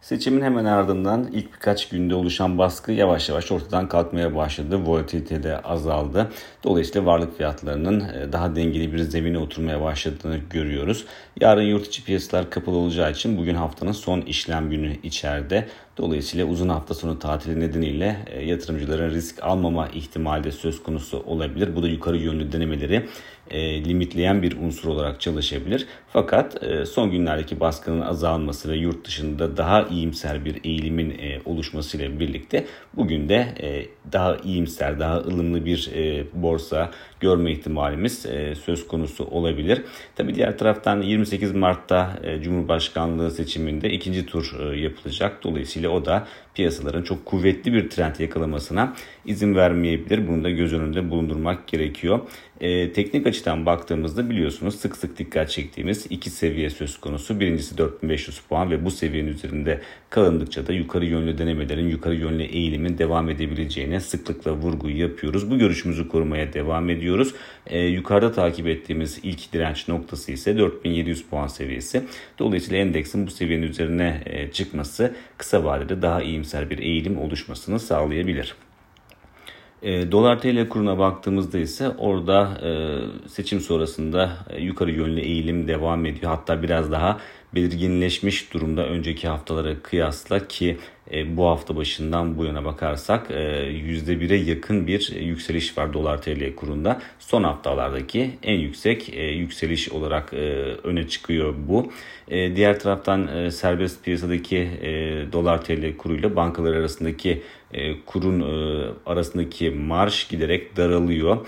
Seçimin hemen ardından ilk birkaç günde oluşan baskı yavaş yavaş ortadan kalkmaya başladı. Volatilite de azaldı. Dolayısıyla varlık fiyatlarının e, daha dengeli bir zemine oturmaya başladığını görüyoruz. Yarın yurt içi piyasalar kapalı olacağı için bugün haftanın son işlem günü içeride. Dolayısıyla uzun hafta sonu tatili nedeniyle e, yatırımcıların risk almama ihtimali de söz konusu olabilir. Bu da yukarı yönlü denemeleri e, limitleyen bir unsur olarak çalışabilir. Fakat son günlerdeki baskının azalması ve yurt dışında daha iyimser bir eğilimin e, oluşmasıyla birlikte bugün de e, daha iyimser, daha ılımlı bir e, borsa görme ihtimalimiz e, söz konusu olabilir. Tabii diğer taraftan 28 Mart'ta e, Cumhurbaşkanlığı seçiminde ikinci tur e, yapılacak. Dolayısıyla o da piyasaların çok kuvvetli bir trend yakalamasına izin vermeyebilir. Bunu da göz önünde bulundurmak gerekiyor. E, teknik açıdan baktığımızda biliyorsunuz sık sık dikkat çektiğimiz iki seviye söz konusu. Birincisi 4500 puan ve bu seviyenin üzerinde kalındıkça da yukarı yönlü denemelerin, yukarı yönlü eğilimin devam edebileceğine sıklıkla vurgu yapıyoruz. Bu görüşümüzü korumaya devam ediyoruz. E, yukarıda takip ettiğimiz ilk direnç noktası ise 4700 puan seviyesi. Dolayısıyla endeksin bu seviyenin üzerine e, çıkması kısa vadede daha iyimser bir eğilim oluşmasını sağlayabilir. E, dolar TL kuruna baktığımızda ise orada e, seçim sonrasında e, yukarı yönlü eğilim devam ediyor. Hatta biraz daha belirginleşmiş durumda önceki haftalara kıyasla ki e, bu hafta başından bu yana bakarsak e, %1'e yakın bir yükseliş var dolar TL kurunda. Son haftalardaki en yüksek e, yükseliş olarak öne çıkıyor bu. Diğer taraftan serbest piyasadaki dolar TL kuruyla bankalar arasındaki kurun arasındaki marş giderek daralıyor.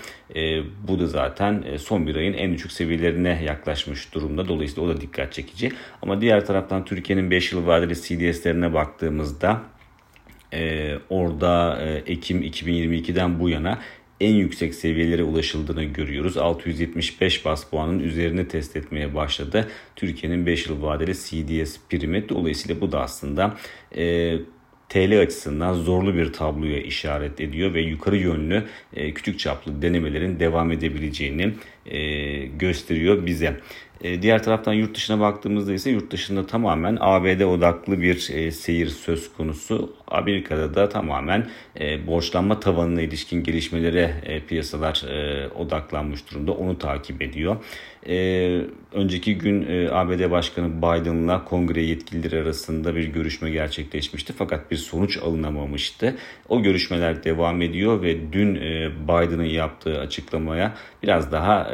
Bu da zaten son bir ayın en düşük seviyelerine yaklaşmış durumda. Dolayısıyla o da dikkat çekici. Ama diğer taraftan Türkiye'nin 5 yıl vadeli CDS'lerine baktığımızda e, orada e, Ekim 2022'den bu yana en yüksek seviyelere ulaşıldığını görüyoruz. 675 bas puanın üzerine test etmeye başladı. Türkiye'nin 5 yıl vadeli CDS primi. Dolayısıyla bu da aslında e, TL açısından zorlu bir tabloya işaret ediyor ve yukarı yönlü e, küçük çaplı denemelerin devam edebileceğini e, gösteriyor bize. E, diğer taraftan yurt dışına baktığımızda ise yurt dışında tamamen ABD odaklı bir e, seyir söz konusu. Amerika'da da tamamen e, borçlanma tavanına ilişkin gelişmelere piyasalar odaklanmış durumda. Onu takip ediyor. Önceki gün ABD Başkanı Biden'la kongre yetkilileri arasında bir görüşme gerçekleşmişti. Fakat bir sonuç alınamamıştı. O görüşmeler devam ediyor ve dün Biden'ın yaptığı açıklamaya biraz daha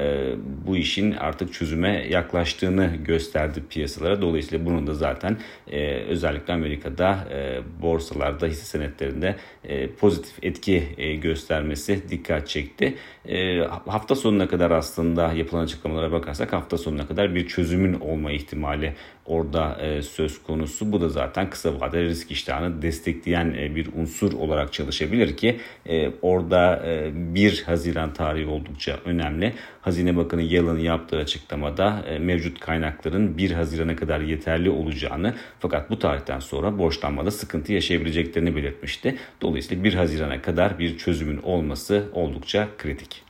bu işin artık çözüme yaklaştığını gösterdi piyasalara. Dolayısıyla bunun da zaten e, özellikle Amerika'da e, borsalarda hisse senetlerinde e, pozitif etki e, göstermesi dikkat çekti. E, hafta sonuna kadar aslında yapılan açıklamalara bakarsak hafta sonuna kadar bir çözümün olma ihtimali orada e, söz konusu. Bu da zaten kısa vadeli risk iştahını destekleyen e, bir unsur olarak çalışabilir ki e, orada e, 1 Haziran tarihi oldukça önemli. Hazine Bakanı Yalın yaptığı açıklamada e, mevcut kaynakların 1 Haziran'a kadar yeterli olacağını fakat bu tarihten sonra borçlanmada sıkıntı yaşayabileceklerini belirtmişti. Dolayısıyla 1 Haziran'a kadar bir çözümün olması oldukça kritik.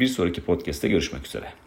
Bir sonraki podcast'te görüşmek üzere.